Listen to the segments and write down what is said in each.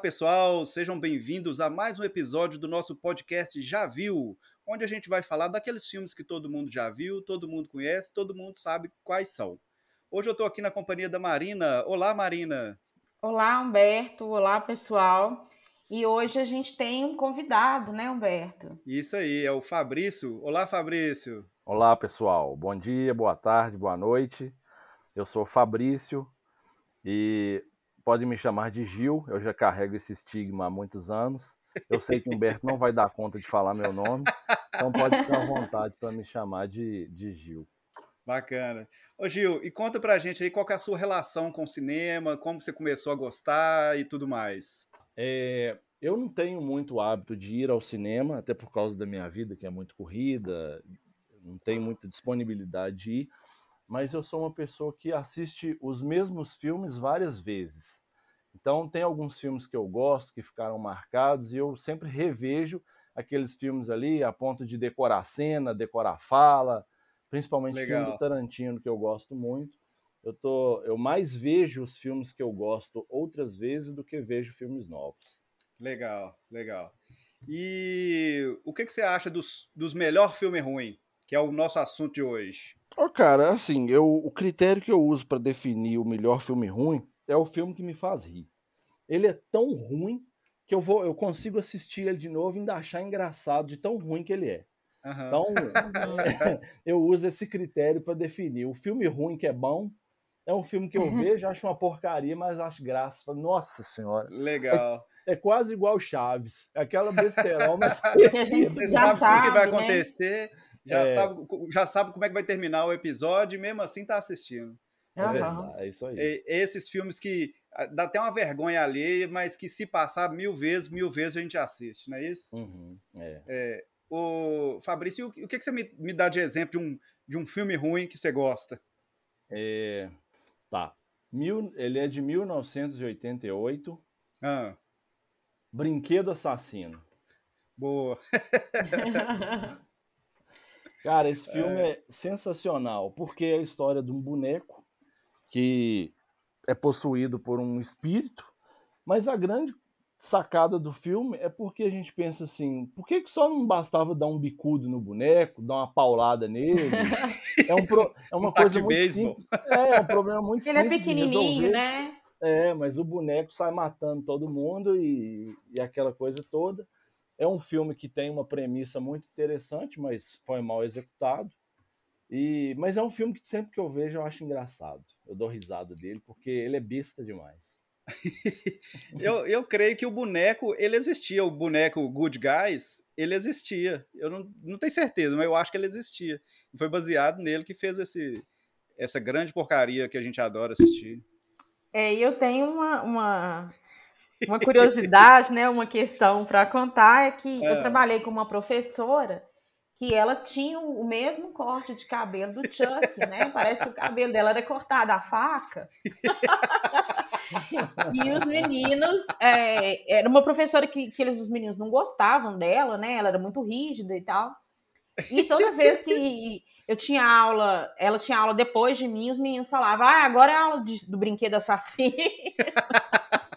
Olá, pessoal, sejam bem-vindos a mais um episódio do nosso podcast Já Viu, onde a gente vai falar daqueles filmes que todo mundo já viu, todo mundo conhece, todo mundo sabe quais são. Hoje eu estou aqui na companhia da Marina. Olá, Marina. Olá, Humberto. Olá, pessoal. E hoje a gente tem um convidado, né, Humberto? Isso aí, é o Fabrício. Olá, Fabrício. Olá, pessoal. Bom dia, boa tarde, boa noite. Eu sou Fabrício e pode me chamar de Gil, eu já carrego esse estigma há muitos anos. Eu sei que o Humberto não vai dar conta de falar meu nome, então pode ficar à vontade para me chamar de, de Gil. Bacana. Ô Gil, e conta pra gente aí qual é a sua relação com o cinema, como você começou a gostar e tudo mais. É, eu não tenho muito hábito de ir ao cinema, até por causa da minha vida, que é muito corrida, não tenho muita disponibilidade de ir, mas eu sou uma pessoa que assiste os mesmos filmes várias vezes. Então, tem alguns filmes que eu gosto, que ficaram marcados, e eu sempre revejo aqueles filmes ali a ponto de decorar cena, decorar fala, principalmente Legal. filme do Tarantino, que eu gosto muito. Eu, tô, eu mais vejo os filmes que eu gosto outras vezes do que vejo filmes novos. Legal, legal. E o que, que você acha dos, dos melhores filmes ruins, que é o nosso assunto de hoje? Oh, cara, assim, eu, o critério que eu uso para definir o melhor filme ruim é o filme que me faz rir. Ele é tão ruim que eu vou, eu consigo assistir ele de novo e ainda achar engraçado de tão ruim que ele é. Uhum. Então, eu uso esse critério para definir. O filme ruim que é bom é um filme que eu uhum. vejo, acho uma porcaria, mas acho graça. Nossa senhora. Legal. É, é quase igual Chaves. Aquela besterol, mas. a gente Você sabe, o que vai né? Já, é... sabe, já sabe como é que vai terminar o episódio e mesmo assim tá assistindo. É, verdade, é isso aí. E, esses filmes que ah, dá até uma vergonha alheia, mas que se passar mil vezes, mil vezes a gente assiste, não é isso? Uhum, é. é. o Fabrício, o que, que você me, me dá de exemplo de um, de um filme ruim que você gosta? É, tá. Mil, ele é de 1988. Ah. Brinquedo Assassino. Boa. Cara, esse filme é. é sensacional, porque é a história de um boneco que é possuído por um espírito, mas a grande sacada do filme é porque a gente pensa assim, por que, que só não bastava dar um bicudo no boneco, dar uma paulada nele? É, um pro, é uma coisa muito simples. É, é um problema muito Ele é simples. Ele é pequenininho, né? É, mas o boneco sai matando todo mundo e, e aquela coisa toda. É um filme que tem uma premissa muito interessante, mas foi mal executado. E, mas é um filme que sempre que eu vejo eu acho engraçado. Eu dou risada dele porque ele é besta demais. eu, eu creio que o boneco, ele existia. O boneco Good Guys, ele existia. Eu não, não tenho certeza, mas eu acho que ele existia. E foi baseado nele que fez esse, essa grande porcaria que a gente adora assistir. É, eu tenho uma, uma, uma curiosidade, né, uma questão para contar é que é. eu trabalhei com uma professora que ela tinha o mesmo corte de cabelo do Chuck, né? Parece que o cabelo dela era cortado à faca. e os meninos, é, era uma professora que, que eles, os meninos não gostavam dela, né? Ela era muito rígida e tal. E toda vez que eu tinha aula, ela tinha aula depois de mim, os meninos falavam: Ah, agora é aula de, do brinquedo assassino.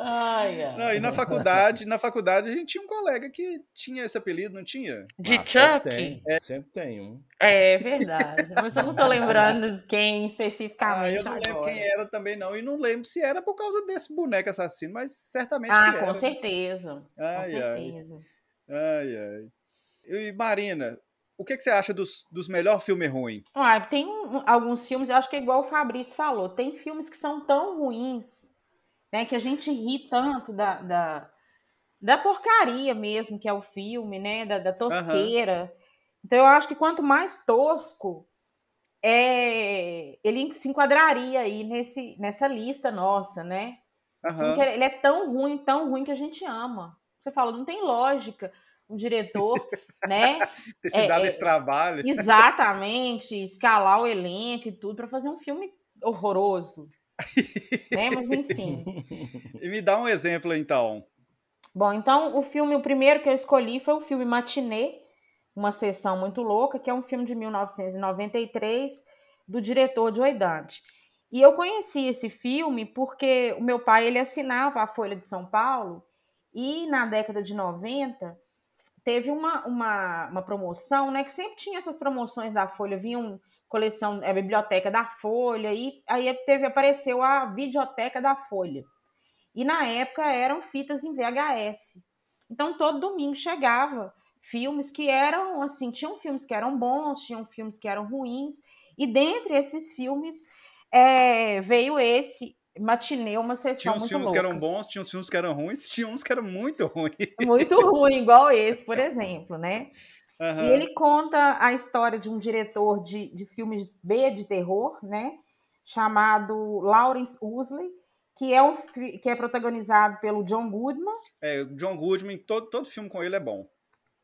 Ai, ai. Não, e na faculdade, na faculdade a gente tinha um colega que tinha esse apelido, não tinha? De ah, Chuck? Sempre tem, é. sempre tem um. É verdade, mas eu não tô lembrando quem especificamente. Ah, eu não agora. lembro quem era também não, e não lembro se era por causa desse boneco assassino, mas certamente Ah, com certeza. Ai, com certeza. Ai, ai. E Marina, o que, que você acha dos, dos melhores filmes ruins? Ah, tem um, alguns filmes, eu acho que é igual o Fabrício falou, tem filmes que são tão ruins né? Que a gente ri tanto da, da, da porcaria mesmo, que é o filme, né? Da, da tosqueira. Uhum. Então eu acho que quanto mais tosco, é, ele se enquadraria aí nesse, nessa lista nossa, né? Uhum. ele é tão ruim, tão ruim que a gente ama. Você fala, não tem lógica um diretor, né? Ter se é, dado é, esse trabalho. Exatamente, escalar o elenco e tudo para fazer um filme horroroso né? Mas enfim. E me dá um exemplo então. Bom, então o filme, o primeiro que eu escolhi foi o filme Matinê, uma sessão muito louca, que é um filme de 1993 do diretor Joe Dante. E eu conheci esse filme porque o meu pai ele assinava a Folha de São Paulo e na década de 90 teve uma, uma, uma promoção, né? Que sempre tinha essas promoções da Folha, vinham coleção, a biblioteca da Folha, e aí teve, apareceu a videoteca da Folha. E na época eram fitas em VHS. Então todo domingo chegava filmes que eram assim, tinham filmes que eram bons, tinham filmes que eram ruins, e dentre esses filmes é, veio esse matinê, uma sessão tinha uns muito filmes louca. que eram bons, tinha uns filmes que eram ruins, tinha uns que eram muito ruins. Muito ruim, igual esse, por exemplo, né? Uhum. E ele conta a história de um diretor de, de filmes B de terror, né? Chamado Lawrence Usley, que é, um, que é protagonizado pelo John Goodman. É, o John Goodman, todo, todo filme com ele é bom.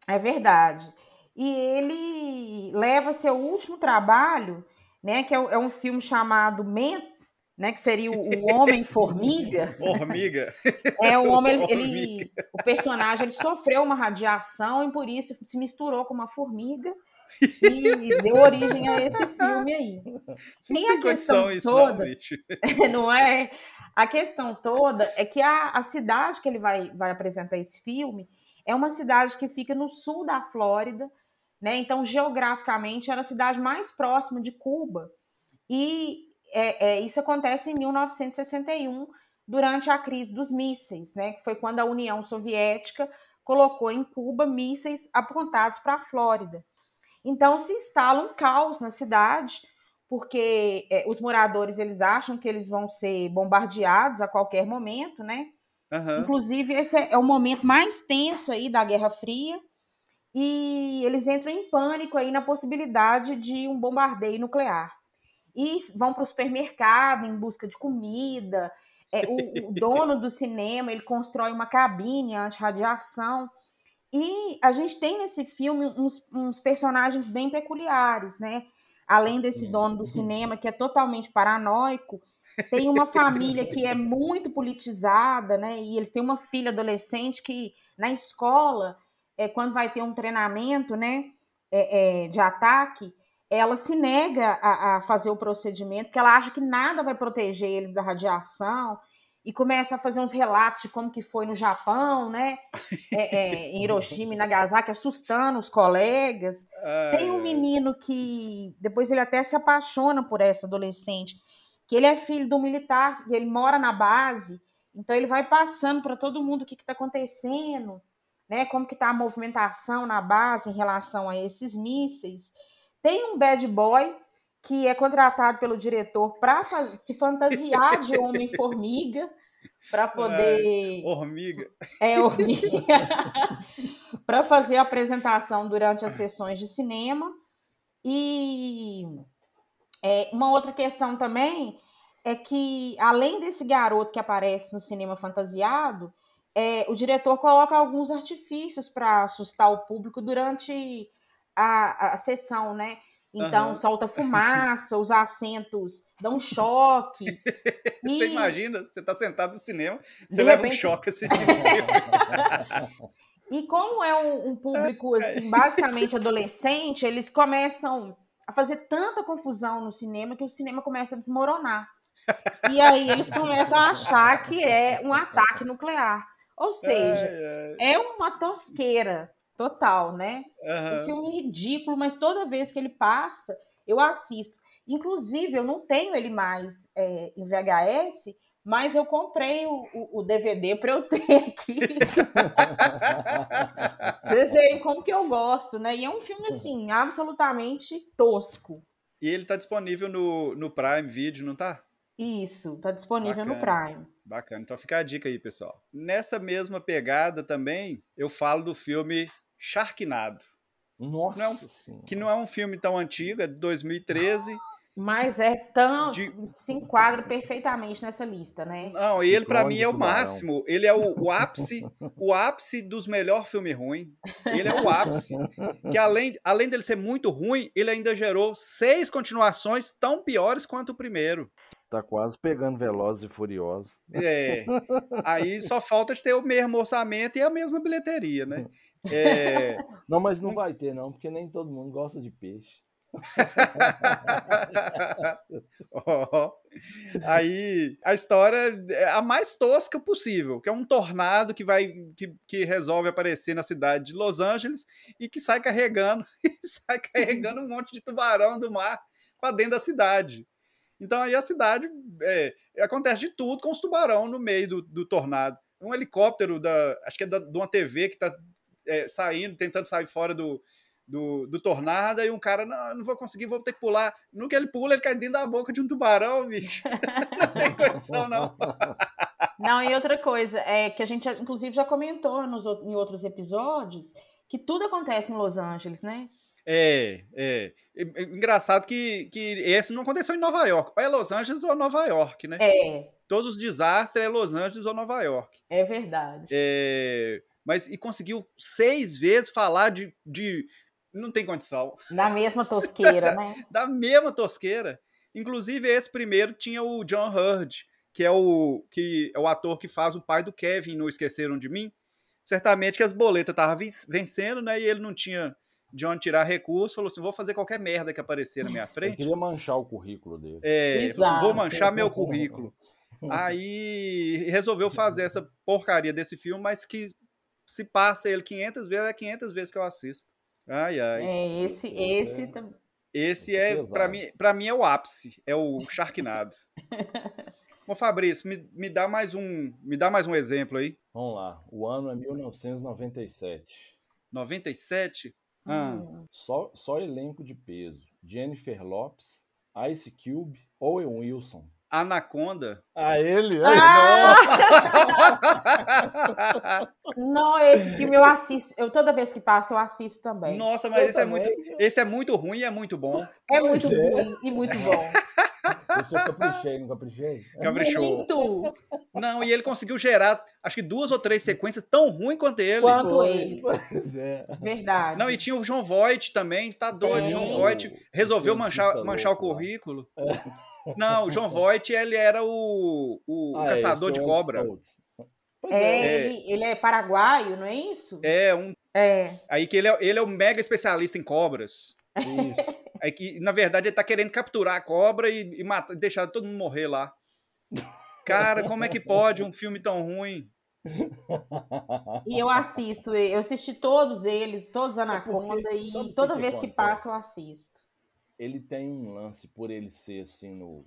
É verdade. E ele leva seu último trabalho, né? Que é, é um filme chamado Mento, né? Que seria o, o Homem-Formiga. Formiga. É, o homem, ele, o personagem, ele sofreu uma radiação e por isso se misturou com uma formiga e deu origem a esse filme aí. E a questão isso, toda, não, bicho. não é? A questão toda é que a, a cidade que ele vai, vai apresentar esse filme é uma cidade que fica no sul da Flórida, né? Então, geograficamente, era a cidade mais próxima de Cuba. E é, é, isso acontece em 1961, durante a crise dos mísseis, né? Que foi quando a União Soviética colocou em Cuba mísseis apontados para a Flórida. Então se instala um caos na cidade, porque é, os moradores eles acham que eles vão ser bombardeados a qualquer momento, né? Uhum. Inclusive esse é o momento mais tenso aí da Guerra Fria e eles entram em pânico aí na possibilidade de um bombardeio nuclear e vão para o supermercado em busca de comida. É, o, o, dono do cinema ele constrói uma cabine anti-radiação. E a gente tem nesse filme uns, uns, personagens bem peculiares, né? Além desse dono do cinema, que é totalmente paranoico, tem uma família que é muito politizada, né? E eles têm uma filha adolescente que, na escola, é, quando vai ter um treinamento né, é, é, de ataque, ela se nega a, a, fazer o procedimento, porque ela acha que nada vai proteger eles da radiação, e começa a fazer uns relatos de como que foi no Japão, né? É, é, em Hiroshima e Nagasaki, assustando os colegas. Ai, Tem um menino que depois ele até se apaixona por essa adolescente, que ele é filho do militar, e ele mora na base, então ele vai passando para todo mundo o que está acontecendo, né? Como que está a movimentação na base em relação a esses mísseis. Tem um bad boy que é contratado pelo diretor para se fantasiar de homem-formiga para poder. Hormiga. É, hormiga. para fazer a apresentação durante as sessões de cinema. E é, uma outra questão também é que, além desse garoto que aparece no cinema fantasiado, é, o diretor coloca alguns artifícios para assustar o público durante a, a sessão, né? Então, Aham. solta fumaça, os assentos dão choque. E, Você imagina, você tá sentado no cinema, você De leva um repente- choque assistindo filme. e como é um, um público, assim, basicamente adolescente, eles começam a fazer tanta confusão no cinema que o cinema começa a desmoronar. E aí eles começam a achar que é um ataque nuclear. Ou seja, é uma tosqueira total, né? Um Aham. filme ridículo, mas toda vez que ele passa, eu assisto. Inclusive, eu não tenho ele mais é, em VHS, mas eu comprei o, o- o DVD para eu ter aqui. Vocês verem como que eu gosto, né? E é um filme, assim, absolutamente tosco. E ele tá disponível no, no Prime Video, não tá? Isso, tá disponível no Bacana. Prime. Bacana. Então fica a dica aí, pessoal. Nessa mesma pegada também, eu falo do filme Sharknado, Nossa Não, senhora. que não é um filme tão antigo, é de 2013. Mas é tão. De- se enquadra perfeitamente nessa lista, né? Não, ele pra Ciclone mim é o máximo. Ele é o, o ápice, o ápice dos melhores filmes ruins. Ele é o ápice. Que além, além dele ser muito ruim, ele ainda gerou seis continuações tão piores quanto o primeiro. Tá quase pegando Velozes e Furiosos. É. Aí só falta de ter o mesmo orçamento e a mesma bilheteria, né? É, Não, mas não vai ter, não, porque nem todo mundo gosta de peixe. oh. Aí a história é a mais tosca possível, que é um tornado que vai que, que resolve aparecer na cidade de Los Angeles e que sai carregando sai carregando um monte de tubarão do mar para dentro da cidade. Então aí a cidade é, acontece de tudo com os tubarão no meio do, do tornado. Um helicóptero da acho que é da, de uma TV que está é, saindo, tentando sair fora do, do, do Tornado, e um cara, não, não vou conseguir, vou ter que pular. No que ele pula, ele cai dentro da boca de um tubarão, bicho. não tem condição, não. Não, e outra coisa, é que a gente, inclusive, já comentou nos, em outros episódios, que tudo acontece em Los Angeles, né? É, é. Engraçado que, que esse não aconteceu em Nova York. Ou é Los Angeles ou Nova York, né? É. Todos os desastres é Los Angeles ou Nova York. É verdade. É, mas e conseguiu seis vezes falar de, de não tem condição. Da mesma tosqueira, né? da mesma tosqueira. Inclusive, esse primeiro tinha o John Hurt, que é o, que é o ator que faz o pai do Kevin no Esqueceram de Mim. Certamente que as boletas estavam vencendo, né? E ele não tinha de onde tirar recurso, falou assim: vou fazer qualquer merda que aparecer na minha frente. Ele queria manchar o currículo dele. É, assim, vou manchar meu currículo. Aí resolveu fazer essa porcaria desse filme, mas que se passa ele 500 vezes, é 500 vezes que eu assisto. Ai, ai. É, esse, esse, esse é, para mim, para mim é o ápice, é o Sharknado. Ô Fabrício, me, me dá mais um, me dá mais um exemplo aí. Vamos lá. O ano é 1997. 97? Ah. Só, só elenco de peso. Jennifer Lopes, Ice Cube, Owen Wilson, Anaconda. Ah, ele? Ah! Não, esse filme eu assisto. Eu, toda vez que passa, eu assisto também. Nossa, mas esse é, muito, esse é muito ruim e é muito bom. É muito é. ruim e muito bom. Esse eu caprichei, não caprichei? Caprichou. Muito. Não, e ele conseguiu gerar, acho que duas ou três sequências tão ruins quanto ele. Quanto ele. É. Verdade. Não, e tinha o João Voight também, tá doido. João Voight resolveu manchar, manchar o currículo. É. Não, o João Voight, ele era o, o, ah, é, caçador é, de cobra. É, é, Ele, ele é paraguaio, não é isso? É, um. É. Aí que ele é, ele é um mega especialista em cobras. Isso. Aí que, na verdade, ele tá querendo capturar a cobra e, e matar, deixar todo mundo morrer lá. Cara, como é que pode um filme tão ruim? E eu assisto, eu assisti todos eles, todos Anaconda, é e toda vez que passa eu assisto ele tem um lance por ele ser assim no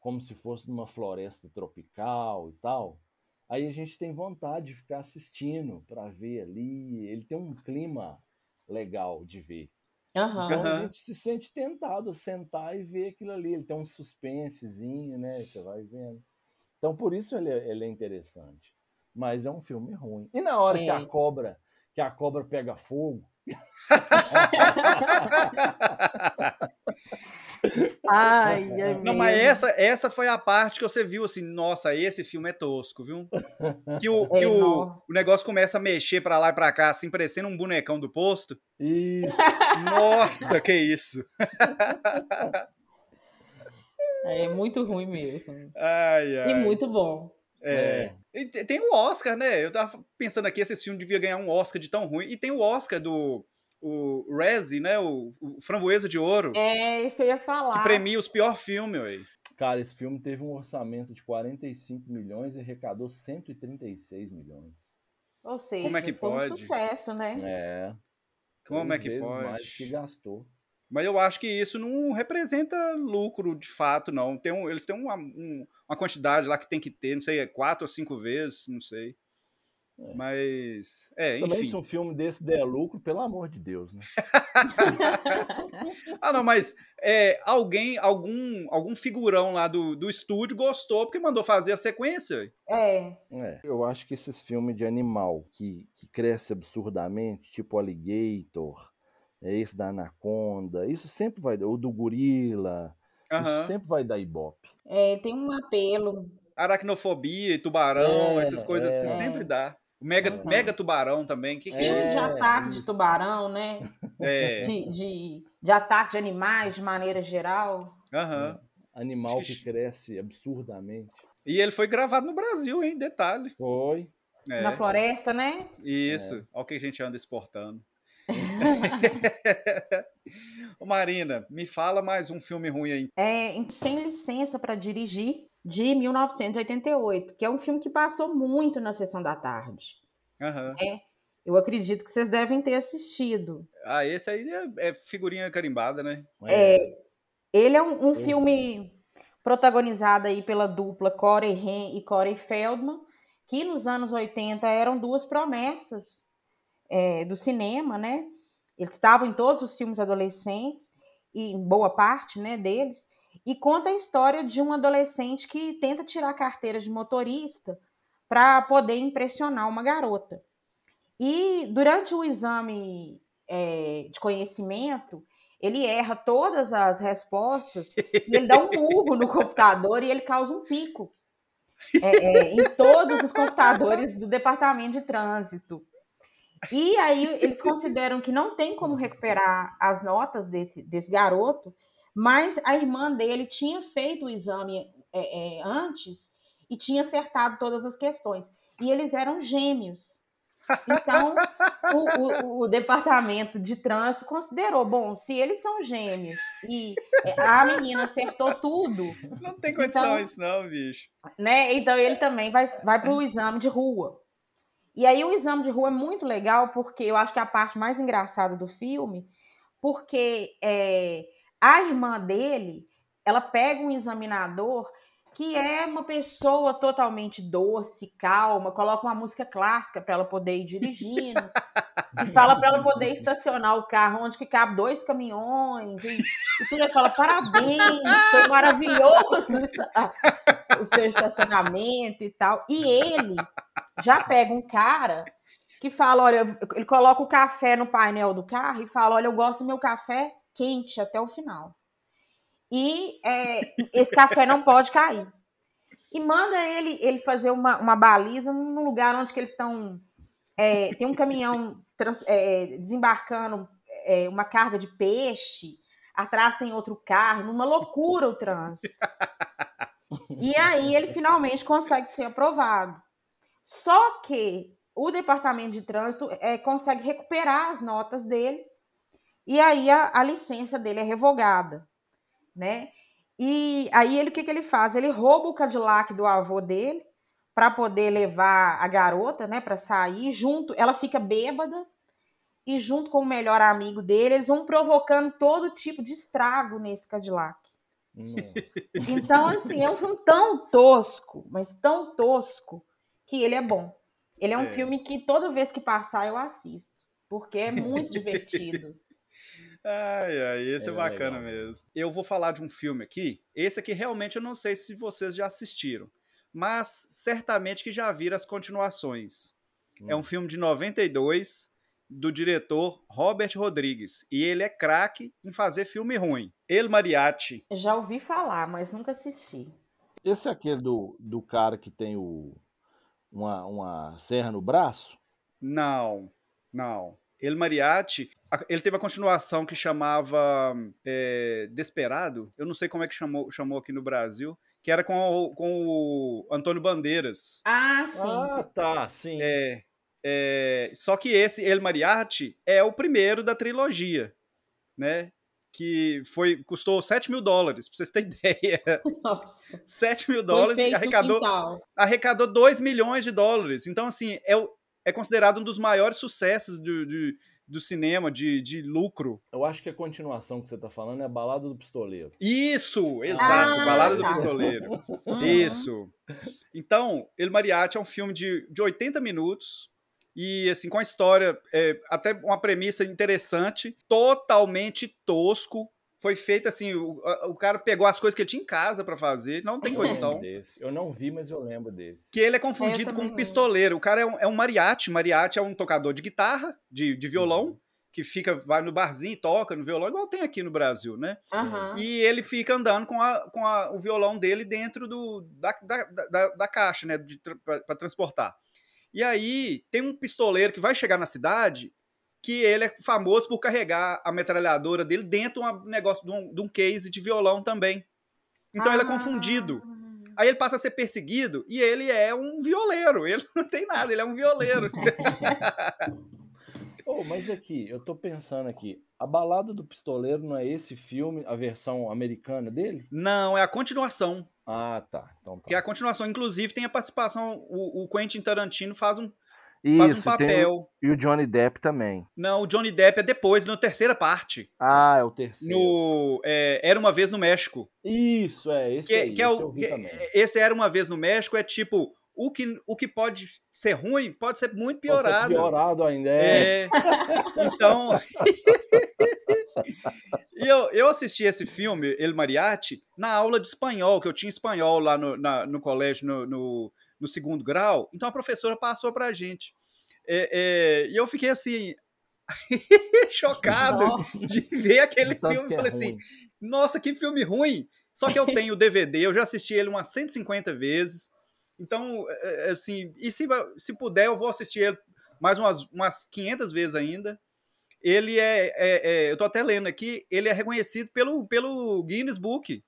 como se fosse numa floresta tropical e tal. Aí a gente tem vontade de ficar assistindo para ver ali. Ele tem um clima legal de ver. Uhum. Então a gente se sente tentado a sentar e ver aquilo ali. Ele tem um suspensezinho, né? Você vai vendo. Então por isso ele é, ele é interessante. Mas é um filme ruim. E na hora é. que a cobra que a cobra pega fogo, Ai, é Não, mas essa, essa foi a parte que você viu assim, nossa, esse filme é tosco, viu? Que o, é, que o, o negócio começa a mexer para lá e pra cá, assim, parecendo um bonecão do posto. Isso. Nossa, que isso. É muito ruim mesmo. Ai, ai. E muito bom. É. é. Tem o Oscar, né? Eu tava pensando aqui, esse filme devia ganhar um Oscar de tão ruim. E tem o Oscar do o Rezi, né? O, o Framboesa de Ouro. É, isso que eu ia falar. Que premia os piores filmes, ué. Cara, esse filme teve um orçamento de 45 milhões e arrecadou 136 milhões. Ou seja, Como é que foi pode? um sucesso, né? É. Como é que pode? mais que gastou. Mas eu acho que isso não representa lucro de fato, não. Tem um, eles têm uma, um, uma quantidade lá que tem que ter, não sei, quatro ou cinco vezes, não sei. É. Mas, é, enfim. Também se um filme desse der lucro, pelo amor de Deus, né? ah, não, mas é, alguém, algum, algum figurão lá do, do estúdio gostou porque mandou fazer a sequência. É. é. Eu acho que esses filmes de animal que, que cresce absurdamente, tipo Alligator, é esse da Anaconda, isso sempre vai o do gorila, uhum. isso sempre vai dar ibope. É, tem um apelo. Aracnofobia, tubarão, é, essas coisas assim, é. assim, sempre dá. Mega, mega tubarão também. Que, que Filmes é, de ataque isso. de tubarão, né? É. De, de, de ataque de animais de maneira geral. Uhum. Animal que cresce absurdamente. E ele foi gravado no Brasil, hein? Detalhe. Foi. É. Na floresta, né? Isso. É. Olha o que a gente anda exportando. Ô Marina, me fala mais um filme ruim aí. É Sem Licença para Dirigir, de 1988, que é um filme que passou muito na sessão da tarde. Uhum. É, eu acredito que vocês devem ter assistido. Ah, esse aí é, é figurinha carimbada, né? É, ele é um, um filme protagonizado aí pela dupla Corey Haim e Corey Feldman, que nos anos 80 eram duas promessas é, do cinema, né? Eles estavam em todos os filmes adolescentes, e em boa parte né, deles, e conta a história de um adolescente que tenta tirar a carteira de motorista para poder impressionar uma garota. E durante o exame é, de conhecimento, ele erra todas as respostas e ele dá um murro no computador e ele causa um pico é, é, em todos os computadores do departamento de trânsito. E aí eles consideram que não tem como recuperar as notas desse, desse garoto, mas a irmã dele tinha feito o exame é, é, antes e tinha acertado todas as questões. E eles eram gêmeos. Então, o, o, o, departamento de trânsito considerou: bom, se eles são gêmeos e a menina acertou tudo. Não tem condição então, isso, não, bicho. Né? Então, ele também vai, vai para o exame de rua. E aí, o exame de rua é muito legal, porque eu acho que é a parte mais engraçada do filme, porque é, a irmã dele ela pega um examinador que é uma pessoa totalmente doce, calma, coloca uma música clássica para ela poder ir dirigindo, e fala para ela poder estacionar o carro onde que cabe dois caminhões, e, e tudo ele fala, parabéns, foi maravilhoso o seu estacionamento e tal. E ele já pega um cara que fala, olha, ele coloca o café no painel do carro e fala, olha, eu gosto do meu café quente até o final e é, esse café não pode cair. E manda ele, ele fazer uma, uma baliza num lugar onde que eles estão. É, tem um caminhão trans, é, desembarcando é, uma carga de peixe, atrás tem outro carro, numa loucura o trânsito. E aí ele finalmente consegue ser aprovado. Só que o departamento de trânsito é, consegue recuperar as notas dele e aí a, a licença dele é revogada né? E aí ele o que, que ele faz? Ele rouba o Cadillac do avô dele para poder levar a garota, né, para sair junto. Ela fica bêbada e junto com o melhor amigo dele, eles vão provocando todo tipo de estrago nesse Cadillac. Então, assim, é um filme tão tosco, mas tão tosco, que ele é bom. Ele é um é. filme que toda vez que passar eu assisto, porque é muito divertido. Ai, ai, esse é, é bacana legal. mesmo. Eu vou falar de um filme aqui. Esse aqui realmente eu não sei se vocês já assistiram, mas certamente que já viram as continuações. Hum. É um hum. filme de 92 do diretor Robert Rodrigues e ele é craque em fazer filme ruim. El Mariachi. Já ouvi falar, mas nunca assisti. Esse é aquele do, do cara que tem o, uma, uma serra no braço? Não, não. El Mariachi, ele teve a continuação que chamava é, Desperado, eu não sei como é que chamou, chamou aqui no Brasil, que era com o, com o Antônio Bandeiras. Ah, sim. Ah, tá, sim. É, é, só que esse El Mariachi é o primeiro da trilogia, né? Que foi, custou 7 mil dólares, pra vocês terem ideia. Nossa. 7 mil dólares e arrecadou, arrecadou 2 milhões de dólares. Então, assim, é é considerado um dos maiores sucessos do, do, do cinema, de, de lucro. Eu acho que a continuação que você está falando é a Balada do Pistoleiro. Isso, exato, ah, Balada tá. do Pistoleiro. Isso. Então, El Mariachi é um filme de, de 80 minutos, e assim com a história é, até uma premissa interessante, totalmente tosco, foi feito assim, o, o cara pegou as coisas que ele tinha em casa para fazer, não tem condição. Eu não vi, mas eu lembro desse. Que ele é confundido com um pistoleiro. O cara é um, é um mariachi, mariachi é um tocador de guitarra, de, de violão, uhum. que fica, vai no barzinho e toca no violão, igual tem aqui no Brasil, né? Uhum. E ele fica andando com, a, com a, o violão dele dentro do, da, da, da, da caixa, né, para transportar. E aí tem um pistoleiro que vai chegar na cidade que ele é famoso por carregar a metralhadora dele dentro de um negócio de um, de um case de violão também. Então ah. ele é confundido. Ah. Aí ele passa a ser perseguido e ele é um violeiro. Ele não tem nada, ele é um violeiro. Oh, mas aqui, eu tô pensando aqui, a Balada do Pistoleiro não é esse filme, a versão americana dele? Não, é a continuação. Ah, tá. Então tá. Que é a continuação. Inclusive, tem a participação. O, o Quentin Tarantino faz um, Isso, faz um tem o- papel. E o Johnny Depp também. Não, o Johnny Depp é depois, na terceira parte. Ah, é o terceiro. No, é, Era uma vez no México. Isso, é, esse Que, aí, que é esse o, eu vi que- também. esse Era uma vez no México é tipo. O que, o que pode ser ruim pode ser muito Pode ser piorado. piorado ainda, é. É, então. e eu, eu assisti esse filme, El Mariachi, na aula de espanhol, que eu tinha espanhol lá no, na- no colégio, no, no, no segundo grau. Então a professora passou pra gente. É, é, e eu fiquei assim. chocado Nossa. de ver aquele Tanto filme. e é falei assim: ruim. nossa, que filme ruim! Só que eu tenho o DVD, eu já assisti ele umas 150 vezes. Então, é, é, assim, e se, se puder, eu vou assistir ele mais umas, umas 500 vezes ainda. Ele é, é- é- eu tô até lendo aqui, ele é reconhecido pelo, pelo Guinness Book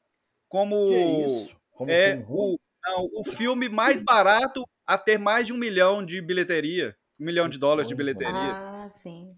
como Que isso? Como é filme o, não, o filme mais barato a ter mais de um milhão de bilheteria. Um milhão de dólares de bilheteria. Ah, sim.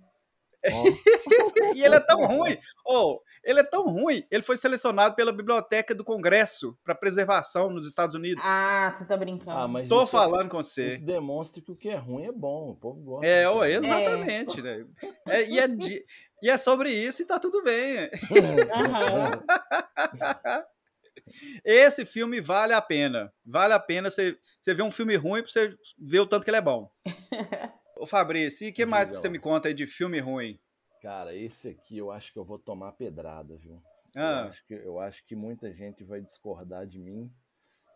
E ele é tão ruim. Oh, ele é tão ruim. Ele foi selecionado pela Biblioteca do Congresso para preservação nos Estados Unidos. Ah, você tá brincando. Ah, mas Tô isso, falando com isso você. demonstra que o que é ruim é bom. O povo gosta. É, oh, que é exatamente, né? É, e, é de- e é sobre isso e tá tudo bem. Esse filme vale a pena. Vale a pena você, você ver um filme ruim pra você ver o tanto que ele é bom. Ô Fabrício, e o que mais que você me conta aí de filme ruim? Cara, esse aqui eu acho que eu vou tomar pedrada, viu? Ah. Eu, acho que, eu acho que muita gente vai discordar de mim,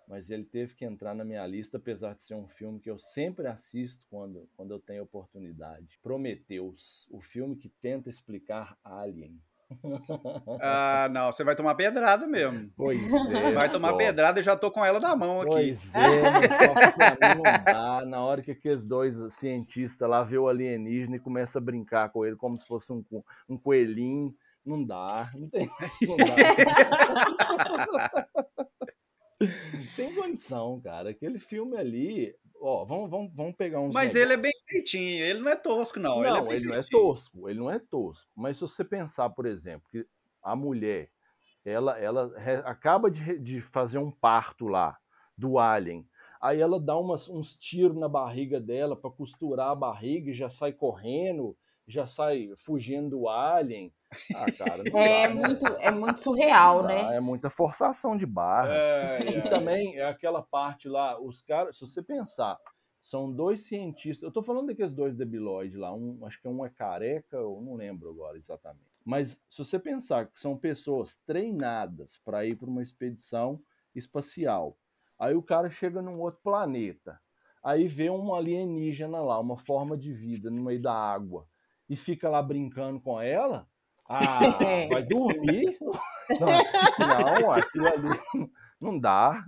mas ele teve que entrar na minha lista, apesar de ser um filme que eu sempre assisto quando, quando eu tenho oportunidade. Prometheus, o filme que tenta explicar Alien. Ah, não, você vai tomar pedrada mesmo. Pois é. Vai tomar só. pedrada, eu já tô com ela na mão aqui. Pois é, só que não dá. Na hora que aqueles dois cientistas lá vê o alienígena e começa a brincar com ele como se fosse um, um coelhinho, não dá. Não tem, não dá. tem condição, cara. Aquele filme ali. Ó, vamos, vamos, vamos pegar uns. Mas negócios. ele é bem feitinho, ele não é tosco, não. Não, ele é, ele, não é tosco, ele não é tosco. Mas se você pensar, por exemplo, que a mulher, ela, ela acaba de, de fazer um parto lá do alien, aí ela dá umas, uns tiros na barriga dela para costurar a barriga e já sai correndo, já sai fugindo do alien. Ah, cara, É dá, né? muito, é muito surreal, dá, né? É muita forçação de barra. Ai, E também é aquela parte lá, os caras, se você pensar, são dois cientistas. Eu tô falando daqueles dois debilóides lá, um, acho que um é careca, eu não lembro agora exatamente. Mas se você pensar que são pessoas treinadas para ir para uma expedição espacial, aí o cara chega num outro planeta, aí vê um alienígena lá, uma forma de vida no meio da água, e fica lá brincando com ela, ah, vai dormir? Não, não, aquilo ali não dá.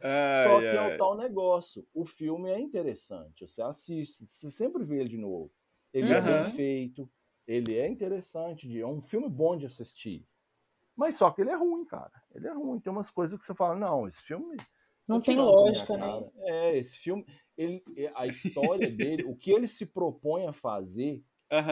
Ai, Só que é ai. o tal negócio. O filme é interessante. Você assiste, você sempre vê ele de novo. Ele é Aham. bem feito, ele é interessante, de- é um filme bom de assistir. Mas só que ele é ruim, cara. Ele é ruim. Tem umas coisas que você fala, não, esse filme. Não tem a lógica, né? É, esse filme, ele, é- a história dele, o que ele se propõe a fazer,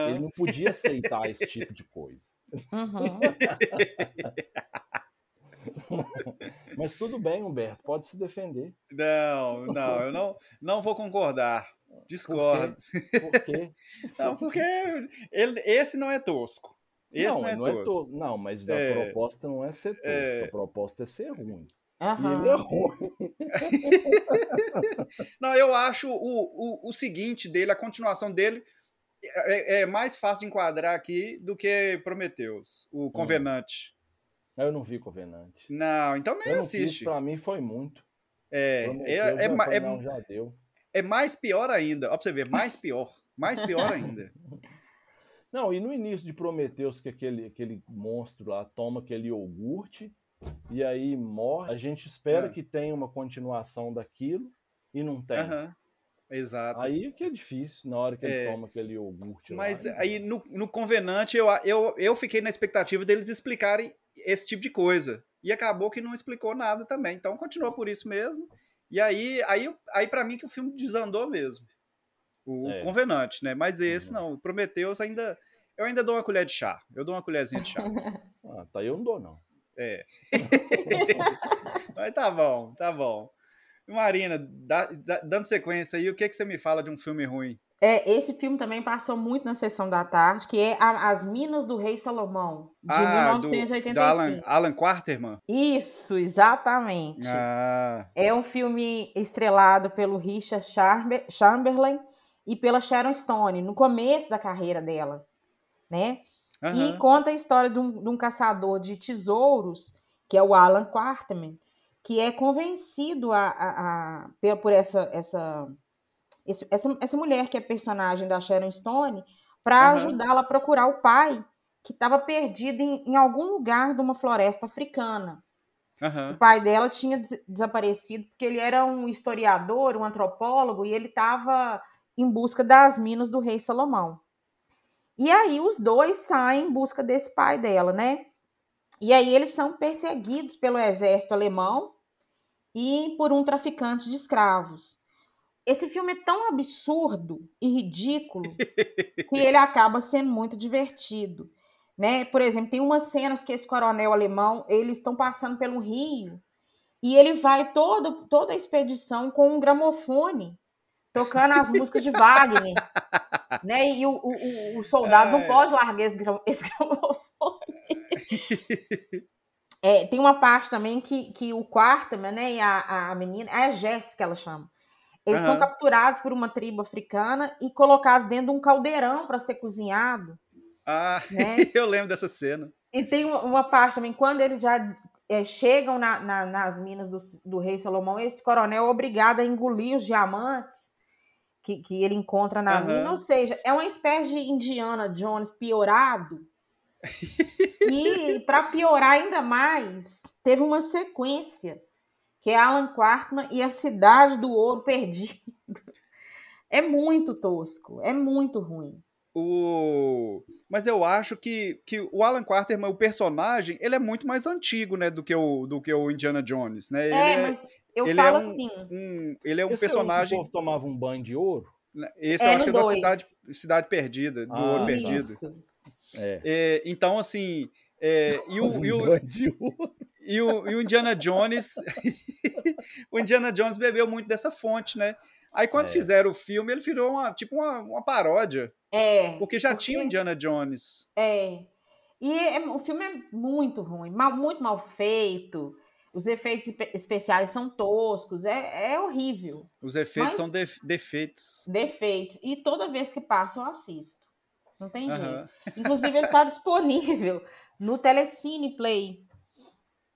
ele não podia aceitar esse tipo de coisa. Uhum. Mas tudo bem, Humberto, pode se defender. Não, não, eu não, não vou concordar. Discordo. Por quê? Não, porque ele, esse não é tosco. Esse não, não, é não é tosco. to- Não, mas a É. proposta não é ser tosco, É. a proposta é ser ruim. E Aham. ele é ruim. Não, eu acho o, o, o seguinte dele, a continuação dele, é, é mais fácil de enquadrar aqui do que Prometheus, Hum. o Convenante. Eu não vi Covenante. Não, então nem Eu não assiste. pra mim foi muito. É, Prometheus, é, é, falei, é- não, já deu. é mais pior ainda. Ó, pra você ver, mais pior. Mais pior ainda. Não, e no início de Prometheus, que aquele, aquele monstro lá toma aquele iogurte e aí morre, a gente espera Ah. que tenha uma continuação daquilo e não tem. Aham. Exato. Aí que é difícil, na hora que ele É. toma aquele iogurte Mas lá. aí no, no Convenante eu, eu, eu fiquei na expectativa deles explicarem esse tipo de coisa. E acabou que não explicou nada também. Então continuou por isso mesmo. E aí, aí, aí para mim que o filme desandou mesmo. O É. Convenante, né? Mas esse Uhum. não. O Prometheus ainda. Eu ainda dou uma colher de chá. Eu dou uma colherzinha de chá. Ah, tá, eu não dou, não. É. Mas tá bom, tá bom. Marina, dá- dá- dando sequência aí, o que, que você me fala de um filme ruim? É, esse filme também passou muito na sessão da tarde, que é A- As Minas do Rei Salomão, de Ah, do- 1985. do Alan, Alan Quarterman? Isso, exatamente. Ah, É um filme estrelado pelo Richard Chamber- Chamberlain e pela Sharon Stone, no começo da carreira dela, né? E aham. conta a história de um, de um caçador de tesouros, que é o Alan Quarterman, que é convencido a, a- a- por essa, essa, essa, essa mulher que é personagem da Sharon Stone para Aham. ajudá-la a procurar o pai que estava perdido em, em algum lugar de uma floresta africana. O aham. pai dela tinha des- desaparecido porque ele era um historiador, um antropólogo, e ele estava em busca das minas do rei Salomão. E aí os dois saem em busca desse pai dela, né? E aí eles são perseguidos pelo exército alemão e por um traficante de escravos. Esse filme é tão absurdo e ridículo que ele acaba sendo muito divertido, né? Por exemplo, tem umas cenas que esse coronel alemão, eles estão passando pelo rio e ele vai todo, toda a expedição com um gramofone tocando as músicas de Wagner, né? E o, o, o- soldado não pode largar esse, gra- esse gramofone. É, tem uma parte também que, que o Quarterman, né, e a, a menina, é a Jéssica ela chama. Eles são Aham. capturados por uma tribo africana e colocados dentro de um caldeirão para ser cozinhado, Ah, né? eu lembro dessa cena. E tem uma, uma parte também, quando eles já é, chegam na- na- nas minas do, do rei Salomão, esse coronel é obrigado a engolir os diamantes que, que ele encontra na Aham. mina. Ou seja, é uma espécie de Indiana Jones piorado. e para piorar ainda mais, teve uma sequência que é Alan Quartman e a Cidade do Ouro Perdido. É muito tosco, é muito ruim. O... Mas eu acho que, que o Alan Quarterman, o personagem, ele é muito mais antigo, né, do que o, do que o Indiana Jones, né? É, é, mas eu ele é falo um- assim. um, ele é um Esse é o que personagem. o povo tomava um banho de ouro? Esse É eu acho que é no da dois. cidade, cidade Perdida, do Ah, Ouro tá. Perdido. Isso. É. É, então, assim. é, e, o, e, o, e, o, e o Indiana Jones. o Indiana Jones bebeu muito dessa fonte, né? Aí quando É. fizeram o filme, ele virou uma, tipo uma, uma paródia. É. Porque já Porque- tinha o Indiana Jones. É. E é- o filme é muito ruim, mal- muito mal feito. Os efeitos espe- especiais são toscos, é, é horrível. Os efeitos são def- defeitos. Defeitos. E toda vez que passa, eu assisto. Não tem jeito. Inclusive, ele está disponível no Telecine Play.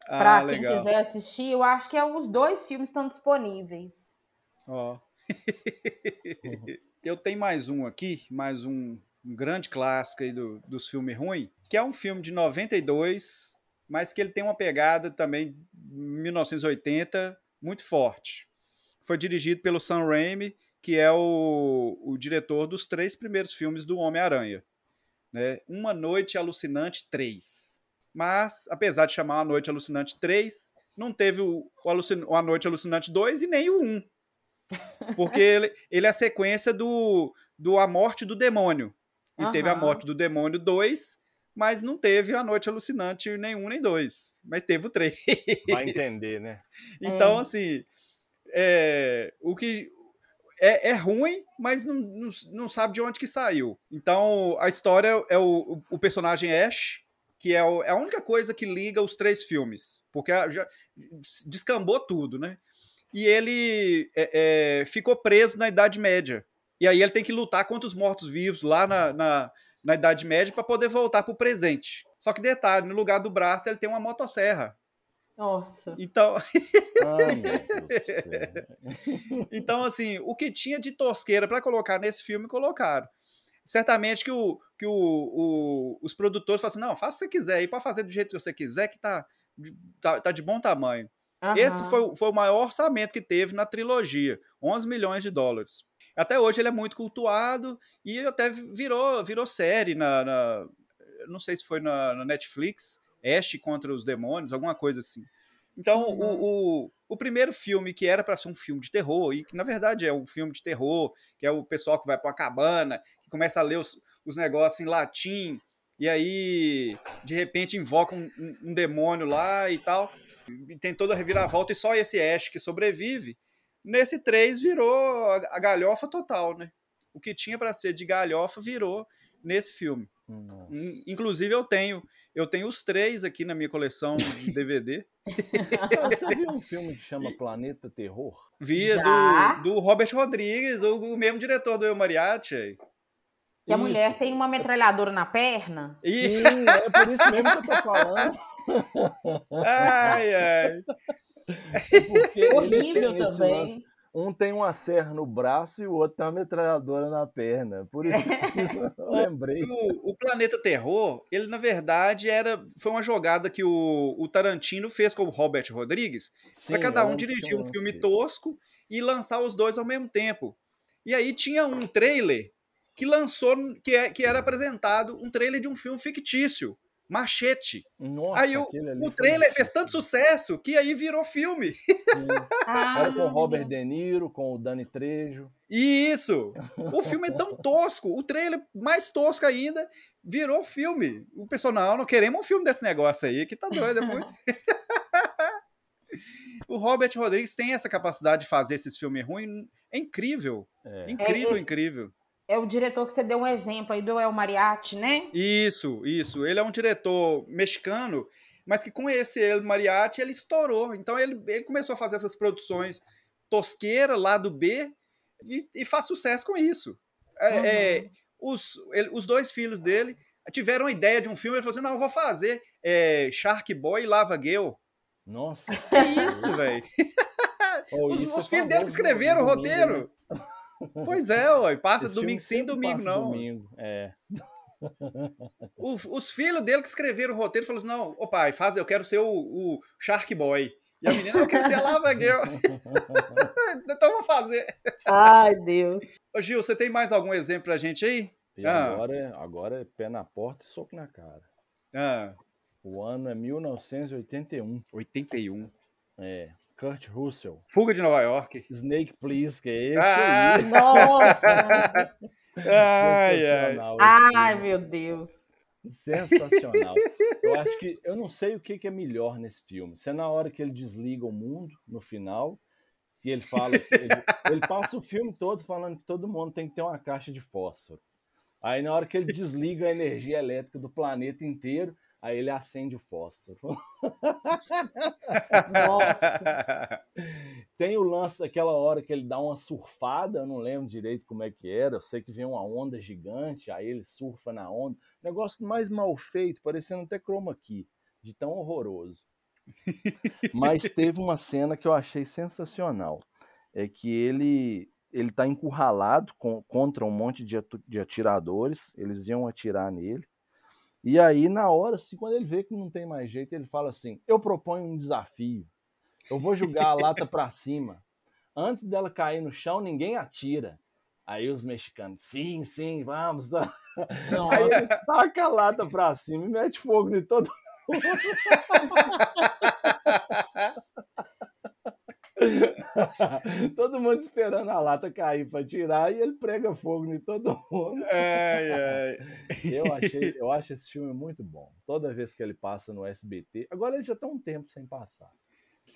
Ah, Para quem quiser assistir, eu acho que é, os dois filmes estão disponíveis. Ó. Eu tenho mais um aqui, mais um, um grande clássico aí do- dos filmes ruins, que é um filme de 92, mas que ele tem uma pegada também 1980 muito forte. Foi dirigido pelo Sam Raimi, que é o, o diretor dos três primeiros filmes do Homem-Aranha. Né? Uma Noite Alucinante 3. Mas, apesar de chamar A Noite Alucinante 3, não teve o, o, Alucin- o A Noite Alucinante 2 e nem o 1. Porque ele, ele é a sequência do, do A Morte do Demônio. E teve A. Morte do Demônio 2, mas não teve A Noite Alucinante nenhum nem dois. Mas teve o 3. Vai entender, né? Então, É. assim, é, o que é, é ruim, mas não, não, não sabe de onde que saiu. Então, a história é o, o personagem Ash, que é, o- é a única coisa que liga os três filmes, porque já descambou tudo, né? E ele é, é, ficou preso na Idade Média. E aí ele tem que lutar contra os mortos-vivos lá na, na, na Idade Média para poder voltar para o presente. Só que detalhe, no lugar do braço ele tem uma motosserra. Nossa. Então, céu. Então, assim, o que tinha de tosqueira para colocar nesse filme, colocaram. Certamente que, o, que o, o- os produtores falam assim: não, faça o que você quiser aí, para fazer do jeito que você quiser, que tá, de- tá, tá de bom tamanho. Esse foi, o- foi o maior orçamento que teve na trilogia 11 milhões de dólares. Até hoje ele é muito cultuado e até virou, virou série na, na- Não sei se foi na, na Netflix, Ash contra os Demônios, alguma coisa assim. Então, Uhum. o, o, o primeiro filme que era para ser um filme de terror, e que na verdade é um filme de terror, que é o pessoal que vai para uma cabana, que começa a ler os, os negócios em latim, e aí de repente invoca um, um- um demônio lá e tal, e tem toda a reviravolta, e só esse Ash que sobrevive. Nesse 3 virou a, galhofa total, né? O que tinha para ser de galhofa virou nesse filme. Nossa. In- Inclusive eu tenho, eu tenho os três aqui na minha coleção de DVD. Você viu um filme que chama Planeta Terror? Via Já. do, do Robert Rodrigues, o, o mesmo diretor do El Mariachi. Que a Isso. mulher tem uma metralhadora na perna. E, Sim, é por isso mesmo que eu tô falando. ai, ai. Ele Horrível também. lance. Um tem uma serra no braço e o outro tem uma metralhadora na perna. Por isso que eu lembrei. O, o Planeta Terror, ele na verdade era foi uma jogada que o, o Tarantino fez com o Robert Rodrigues para cada eu um dirigir um filme tosco e lançar os dois ao mesmo tempo. E aí tinha um trailer que lançou, que, é, que era apresentado um trailer de um filme fictício, Machete. Nossa, aí o, o trailer fez tanto sucesso que aí virou filme. Sim. Ah, Era com o Robert De Niro, com o Dani Trejo. Isso! O filme é tão tosco, o trailer mais tosco ainda virou filme. O pessoal, não, não queremos um filme desse negócio aí, que tá doido, é muito. o Robert Rodrigues tem essa capacidade de fazer esses filmes ruins, é incrível. É. Incrível, esse- incrível. É o diretor que você deu um exemplo aí do El Mariachi, né? Isso, isso. Ele é um diretor mexicano, mas que com esse El Mariachi ele estourou. Então ele, ele começou a fazer essas produções tosqueira, lado B, e, e faz sucesso com isso. É, Uhum. é, os, ele- os dois filhos dele tiveram a ideia de um filme, ele falou assim, não, eu vou fazer é, Shark Boy e Lava Girl. Nossa. Que isso, velho? Oh, Os, os é filhos dele que escreveram o roteiro. Pois é, ué, passa Esse domingo sim, domingo passa não. Domingo. É. O- os filhos dele que escreveram o roteiro falaram assim, não, ô pai, faz, eu quero ser o, o Shark Boy. E a menina, eu quero ser a Lava Girl. então vou fazer. Ai, Deus. Ô Gil, você tem mais algum exemplo pra gente aí? E Ah. agora, é- agora é pé na porta e soco na cara. Ah, O ano é 1981. 81. É. Kurt Russell. Fuga de Nova York. Snake Please, que é esse Ah! aí. Nossa. Ai, ai. Ai, meu Deus. Sensacional. Eu acho que eu não sei o que, que é melhor nesse filme. Se é na hora que ele desliga o mundo, no final, que ele fala. Ele, ele passa o filme todo falando que todo mundo tem que ter uma caixa de fósforo. Aí na hora que ele desliga a energia elétrica do planeta inteiro, aí ele acende o fósforo. Nossa. Tem o lance, aquela hora que ele dá uma surfada, eu não lembro direito como é que era, eu sei que vem uma onda gigante, aí ele surfa na onda. Negócio mais mal feito, parecendo até chroma key, de tão horroroso. Mas teve uma cena que eu achei sensacional, é que ele ele tá encurralado com- contra um monte de, de atiradores, eles iam atirar nele. E aí, na hora, assim, quando ele vê que não tem mais jeito, ele fala assim: Eu proponho um desafio. Eu vou jogar a lata pra cima. Antes dela cair no chão, ninguém atira. Aí os mexicanos, sim, sim, vamos. Aí ele taca a lata pra cima e mete fogo em todo Todo mundo esperando a lata cair pra tirar e ele prega fogo em todo mundo. Ai, ai. Eu achei, eu acho esse filme muito bom. Toda vez que ele passa no SBT, agora ele já tá um tempo sem passar.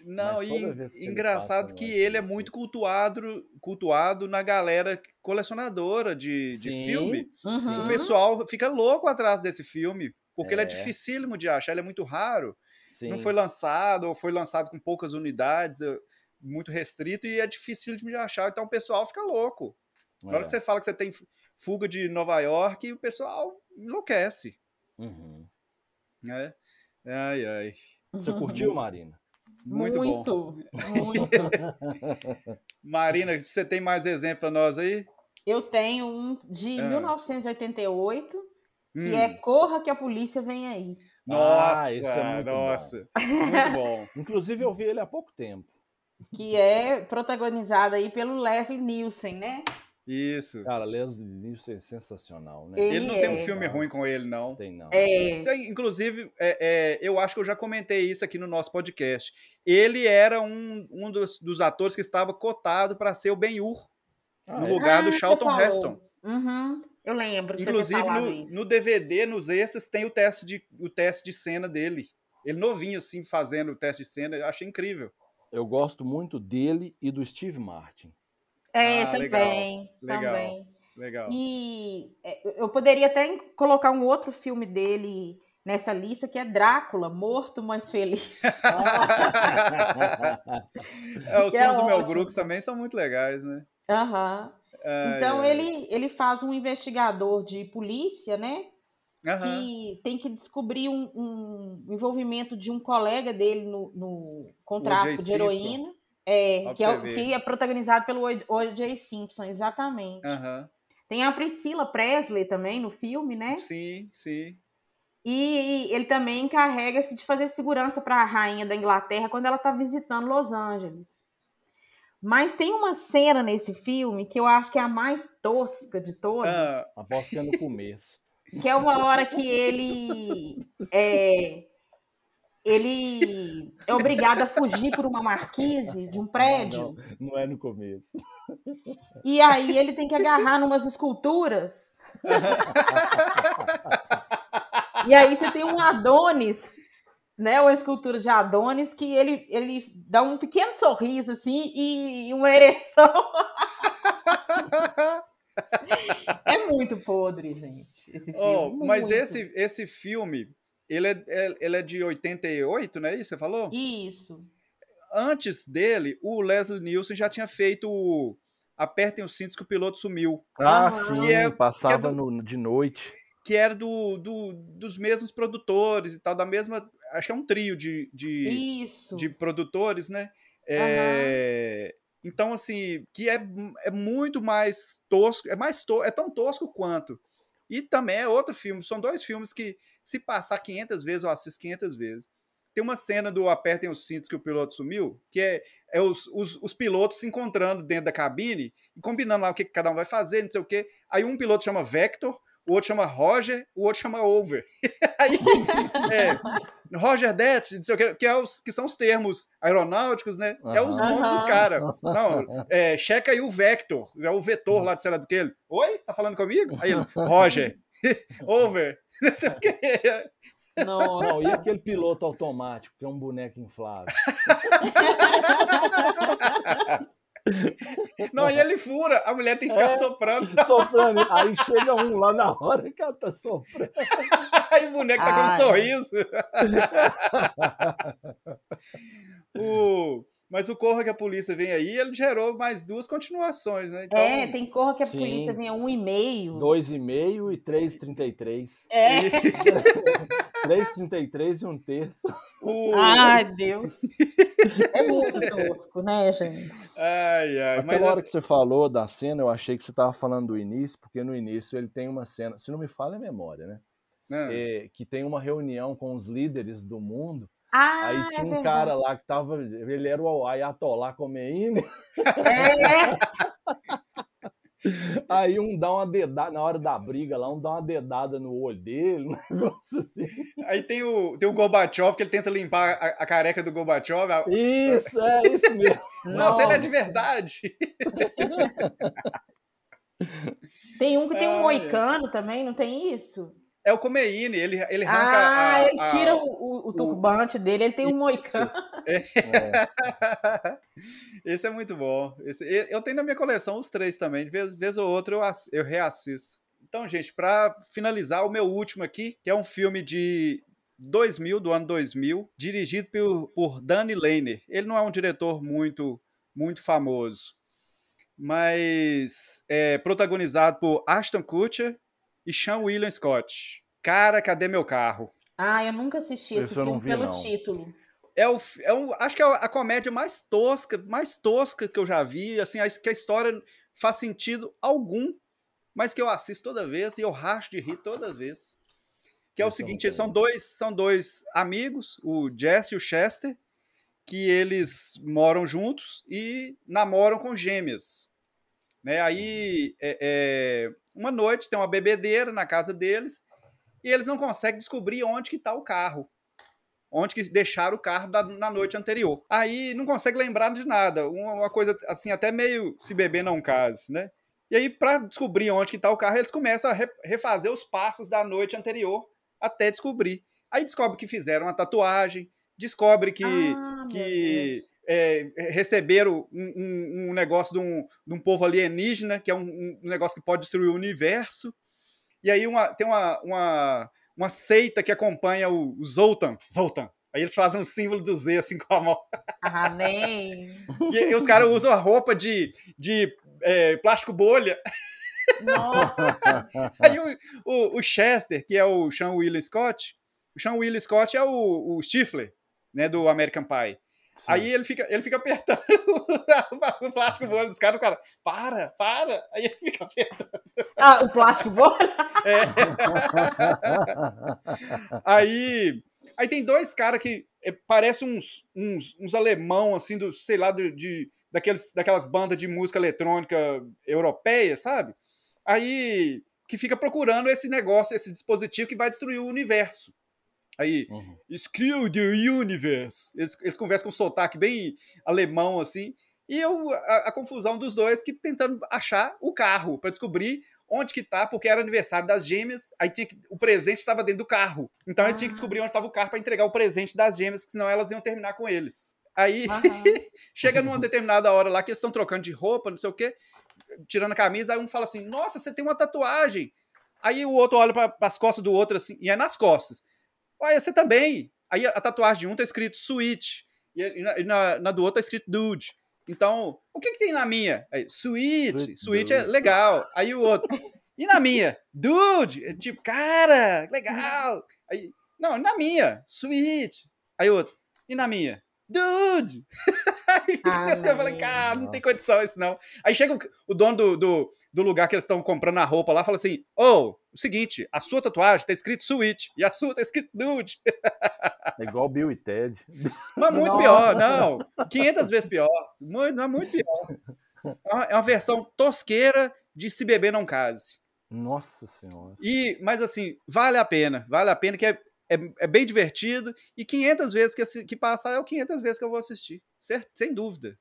Não, e que engraçado que ele é SBT. muito cultuado, cultuado na galera colecionadora de, de Sim, filme. Uhum. O pessoal fica louco atrás desse filme, porque ele é É. dificílimo de achar, ele é muito raro. Sim. Não foi lançado, ou foi lançado com poucas unidades, é, muito restrito, e é difícil de achar. Então o pessoal fica louco. Na hora É. que você fala que você tem fuga de Nova York, o pessoal enlouquece. Uhum. Né? Ai, ai. Você curtiu, Marina? Muito, bom. muito, muito. Marina, você tem mais exemplo para nós aí? Eu tenho um de Ah. 1988, que Hum. é Corra que a polícia vem aí. Nossa, Ah, é muito nossa. Muito bom. Inclusive, eu vi ele há pouco tempo. Que é protagonizado aí pelo Leslie Nielsen, né? Isso. Cara, Leslie Nielsen é sensacional, né? Ele, Ele não tem um é. filme ruim Nossa. com ele, não. Tem não. É, Isso aí, inclusive, é, é, eu acho que eu já comentei isso aqui no nosso podcast. Ele era um, um dos, dos atores que estava cotado para ser o Ben-Hur, Ah, no é? lugar do Ah, você Charlton. Heston. Uhum, eu lembro. Inclusive, no, no DVD, nos extras, tem o teste, de, o teste de cena dele. Ele novinho, assim, fazendo o teste de cena. Eu achei incrível. Eu gosto muito dele e do Steve Martin. É, Ah, também. legal. Também. Legal. E é, eu poderia até colocar um outro filme dele nessa lista, que é Drácula, Morto Mas Feliz. É, os Que é filmes do Mel. Brooks também são muito legais, né? Aham. Ai, Então ai. ele, ele faz um investigador de polícia, né? Aham. Que tem que descobrir um, um envolvimento de um colega dele no, no com tráfico de heroína. É, que é, que é protagonizado pelo O.J. Simpson, exatamente. Aham. Tem a Priscila Presley também no filme, né? Sim, sim. E ele também encarrega-se de fazer segurança para a rainha da Inglaterra quando ela está visitando Los Angeles. Mas tem uma cena nesse filme que eu acho que é a mais tosca de todas, Ah, Aposto que é no começo. Que é uma hora que ele é, ele é obrigado a fugir por uma marquise de um prédio. Não, não é no começo. E aí ele tem que agarrar numas esculturas. e aí você tem um Adonis, né? Uma escultura de Adonis que ele, ele dá um pequeno sorriso assim e uma ereção. É muito podre, gente. Esse Oh, filme. mas muito. esse, esse filme, ele é, é- ele é de 88, não é isso? Você falou? Isso. Antes dele, o Leslie Nielsen já tinha feito o Apertem os cintos que o piloto sumiu, Ah, Aham. sim, Que é- passava é do- no- de noite. que era do, do- dos mesmos produtores e tal, da mesma. Acho que é um trio de, de, Isso. de produtores, né? É, Então, assim, que é, é muito mais tosco, é mais to, é tão tosco quanto. E também é outro filme, são dois filmes que, se passar 500 vezes, eu assisto 500 vezes. Tem uma cena do Apertem os Cintos que o piloto sumiu, que é, é os, os, os pilotos se encontrando dentro da cabine combinando lá o que cada um vai fazer, não sei o quê. Aí um piloto chama Vector, o outro chama Roger, o outro chama Over. Aí, é, Roger Det, não sei o quê, que, é os, que são os termos aeronáuticos, né? É os nomes dos caras. Não, é, checa aí o Vector, é o vetor lá de sei lá do que ele. Oi, tá falando comigo? Aí ele, Roger, Over, não sei o quê. Nossa. Não, e aquele piloto automático, que é um boneco inflável. Não, e ele fura, a mulher tem que ficar É. soprando. Soprando. Aí chega um lá na hora que ela tá soprando. Aí o boneco tá com um sorriso. O- Mas o Corra que a polícia vem aí, ele gerou mais duas continuações, né? Então, É, tem corra que a Sim. polícia venha um e meio. 2,5 e 3,33. É. 3,33 e um terço. o- Ai, Deus. É muito tosco, né, gente? Ai, ai. Mas Aquela hora assim- que você falou da cena, eu achei que você estava falando do início, porque no início ele tem uma cena, se não me falha a memória, né? Ah, É, que tem uma reunião com os líderes do mundo. Ah, aí é tinha um verdade. cara lá que tava. Ele era o Ayatollah Khomeini. É, Aí um dá uma dedada, na hora da briga lá, um dá uma dedada no olho dele, um negócio assim. Aí tem o, tem o Gorbachev, que ele tenta limpar a, a careca do Gorbachev. A- Isso, é isso mesmo. Nossa, ele é Nossa. de verdade. Tem um que tem um moicano também, não tem isso? É o Khomeini, ele, ele arranca Ah, a- ele a- tira o, o, o turbante dele, ele tem um moicano. É. Esse é muito bom. Esse- eu tenho na minha coleção os três também. De vez, vez ou outra eu, eu reassisto. Então, gente, para finalizar, o meu último aqui, que é um filme de 2000, do ano 2000, dirigido por, por Danny Lehner. Ele não é um diretor muito, muito famoso, mas é protagonizado por Ashton Kutcher e Sean William Scott. Cara, cadê meu carro? Ah, eu nunca assisti esse Esse filme vi, pelo não. título. É o, é um, acho que é a comédia mais tosca, mais tosca que eu já vi, assim, a- que a história faz sentido algum, mas que eu assisto toda vez e eu racho de rir toda vez. Que é o eu não seguinte, eles são dois, são dois amigos, o Jesse e o Chester, que eles moram juntos e namoram com gêmeas. Né? Aí, é, é, uma noite, tem uma bebedeira na casa deles e eles não conseguem descobrir onde que está o carro. Onde que deixaram o carro da, na noite anterior. Aí não consegue lembrar de nada. Uma, uma coisa assim, até meio se beber não case, né? E aí, para descobrir onde que está o carro, eles começam a re, refazer os passos da noite anterior até descobrir. Aí descobre que fizeram uma tatuagem, descobre que, ah, que é, receberam um, um, um, negócio de um, de um povo alienígena, que é um, um, negócio que pode destruir o universo. E aí uma, tem uma, uma, uma seita que acompanha o, o Zoltan. Zoltan. Aí eles fazem um símbolo do Z assim com a mão. Amém. e, e os caras usam a roupa de, de é, plástico bolha. Nossa! Aí o, o, o, Chester, que é o Sean Will Scott, o Sean Will Scott é o, o Stifler, né, do American Pie. Aí ele fica, ele fica apertando o plástico bolha dos caras, o cara, para, para. Aí ele fica apertando. Ah, o plástico bolha? É. aí, aí tem dois caras que é, parecem uns, uns, uns alemão, assim, do, sei lá, de, de, daqueles, daquelas bandas de música eletrônica europeia, sabe? Aí, que fica procurando esse negócio, esse dispositivo que vai destruir o universo. Aí, uhum. Screw the Universe. Eles, eles conversam com um sotaque bem alemão, assim. E eu, a, a confusão dos dois que tentando achar o carro para descobrir onde que tá, porque era aniversário das gêmeas, aí tinha que, o presente estava dentro do carro. Então eles tinham que ah. descobrir onde estava o carro para entregar o presente das gêmeas, que senão elas iam terminar com eles. Aí chega numa determinada hora lá que eles estão trocando de roupa, não sei o quê, tirando a camisa, aí um fala assim: "Nossa, você tem uma tatuagem". Aí o outro olha para as costas do outro assim, e é nas costas. Olha, você também. Aí a tatuagem de um tá escrito Sweet, e na, na, na do outro tá escrito Dude. Então, o que, que tem na minha? Aí, sweet, sweet é legal. Aí o outro, e na minha? Dude, é tipo, cara, legal. Aí, não, na minha, sweet. Aí o outro, e na minha? Dude! Aí ah, você fala, cara, não tem condição isso não. Aí chega o, o dono do, do, do, lugar que eles estão comprando a roupa lá fala assim: Ô, oh, o seguinte, a sua tatuagem tá escrito Switch e a sua tá escrito Dude. É igual Bill e Ted. Mas muito Nossa. pior, não. 500 vezes pior. Muito, é muito pior. É uma, é uma versão tosqueira de Se Beber Não Case. Nossa Senhora. E, mas assim, vale a pena. Vale a pena que é é, é bem divertido e 500 vezes que, que passar é o 500 vezes que eu vou assistir, certo? sem dúvida.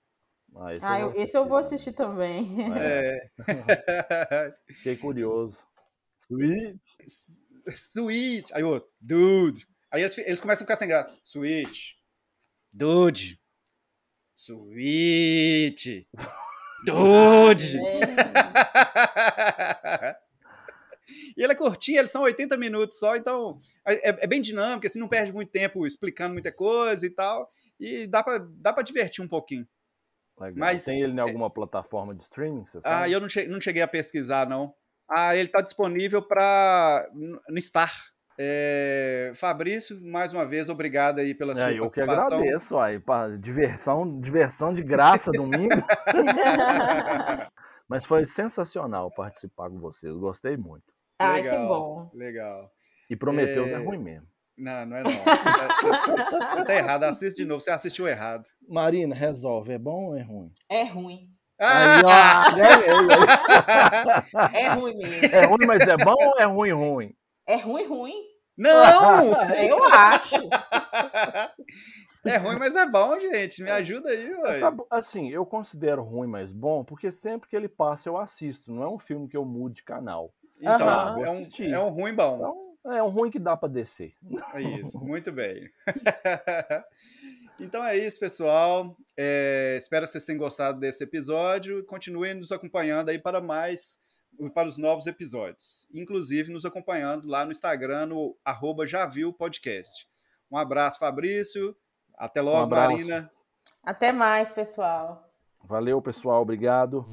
Ah, esse, ah, eu, esse eu vou assistir também. É. Fiquei curioso. Sweet. Sweet. Aí o outro, dude. Aí eles, eles começam a ficar sem graça. Sweet. Dude. Sweet. Dude. É. E ela é curtinha, eles são 80 minutos só, então é, é bem dinâmico, assim, não perde muito tempo explicando muita coisa e tal. E dá pra, dá pra divertir um pouquinho. Legal. Mas, Tem ele em é alguma é... plataforma de streaming? Você sabe? Ah, eu não cheguei, não cheguei a pesquisar, não. Ah, ele está disponível para no Star. É, Fabrício, mais uma vez, obrigado aí pela sua é, eu participação. Eu que agradeço, aí, diversão, diversão de graça domingo. Mas foi sensacional participar com vocês, gostei muito. Ai, legal, que bom. Legal. E Prometeus é... é ruim mesmo. Não, não é não. Você tá errado, assiste de novo, você assistiu errado. Marina, resolve, é bom ou é ruim? É ruim. Ah! é ruim mesmo. É ruim, mas é bom ou é ruim, ruim? É ruim, ruim. Não! Eu acho. É ruim, mas é bom, gente. Me ajuda aí, ué. assim, eu considero ruim, mas bom, porque sempre que ele passa eu assisto. Não é um filme que eu mudo de canal. Então, ah, é, um, é um ruim bom. Então, é um ruim que dá para descer. É isso, muito bem. então é isso, pessoal. É, espero que vocês tenham gostado desse episódio. Continuem nos acompanhando aí para mais para os novos episódios. Inclusive nos acompanhando lá no Instagram, no arroba Podcast. Um abraço, Fabrício. Até logo, um Marina. Até mais, pessoal. Valeu, pessoal. Obrigado.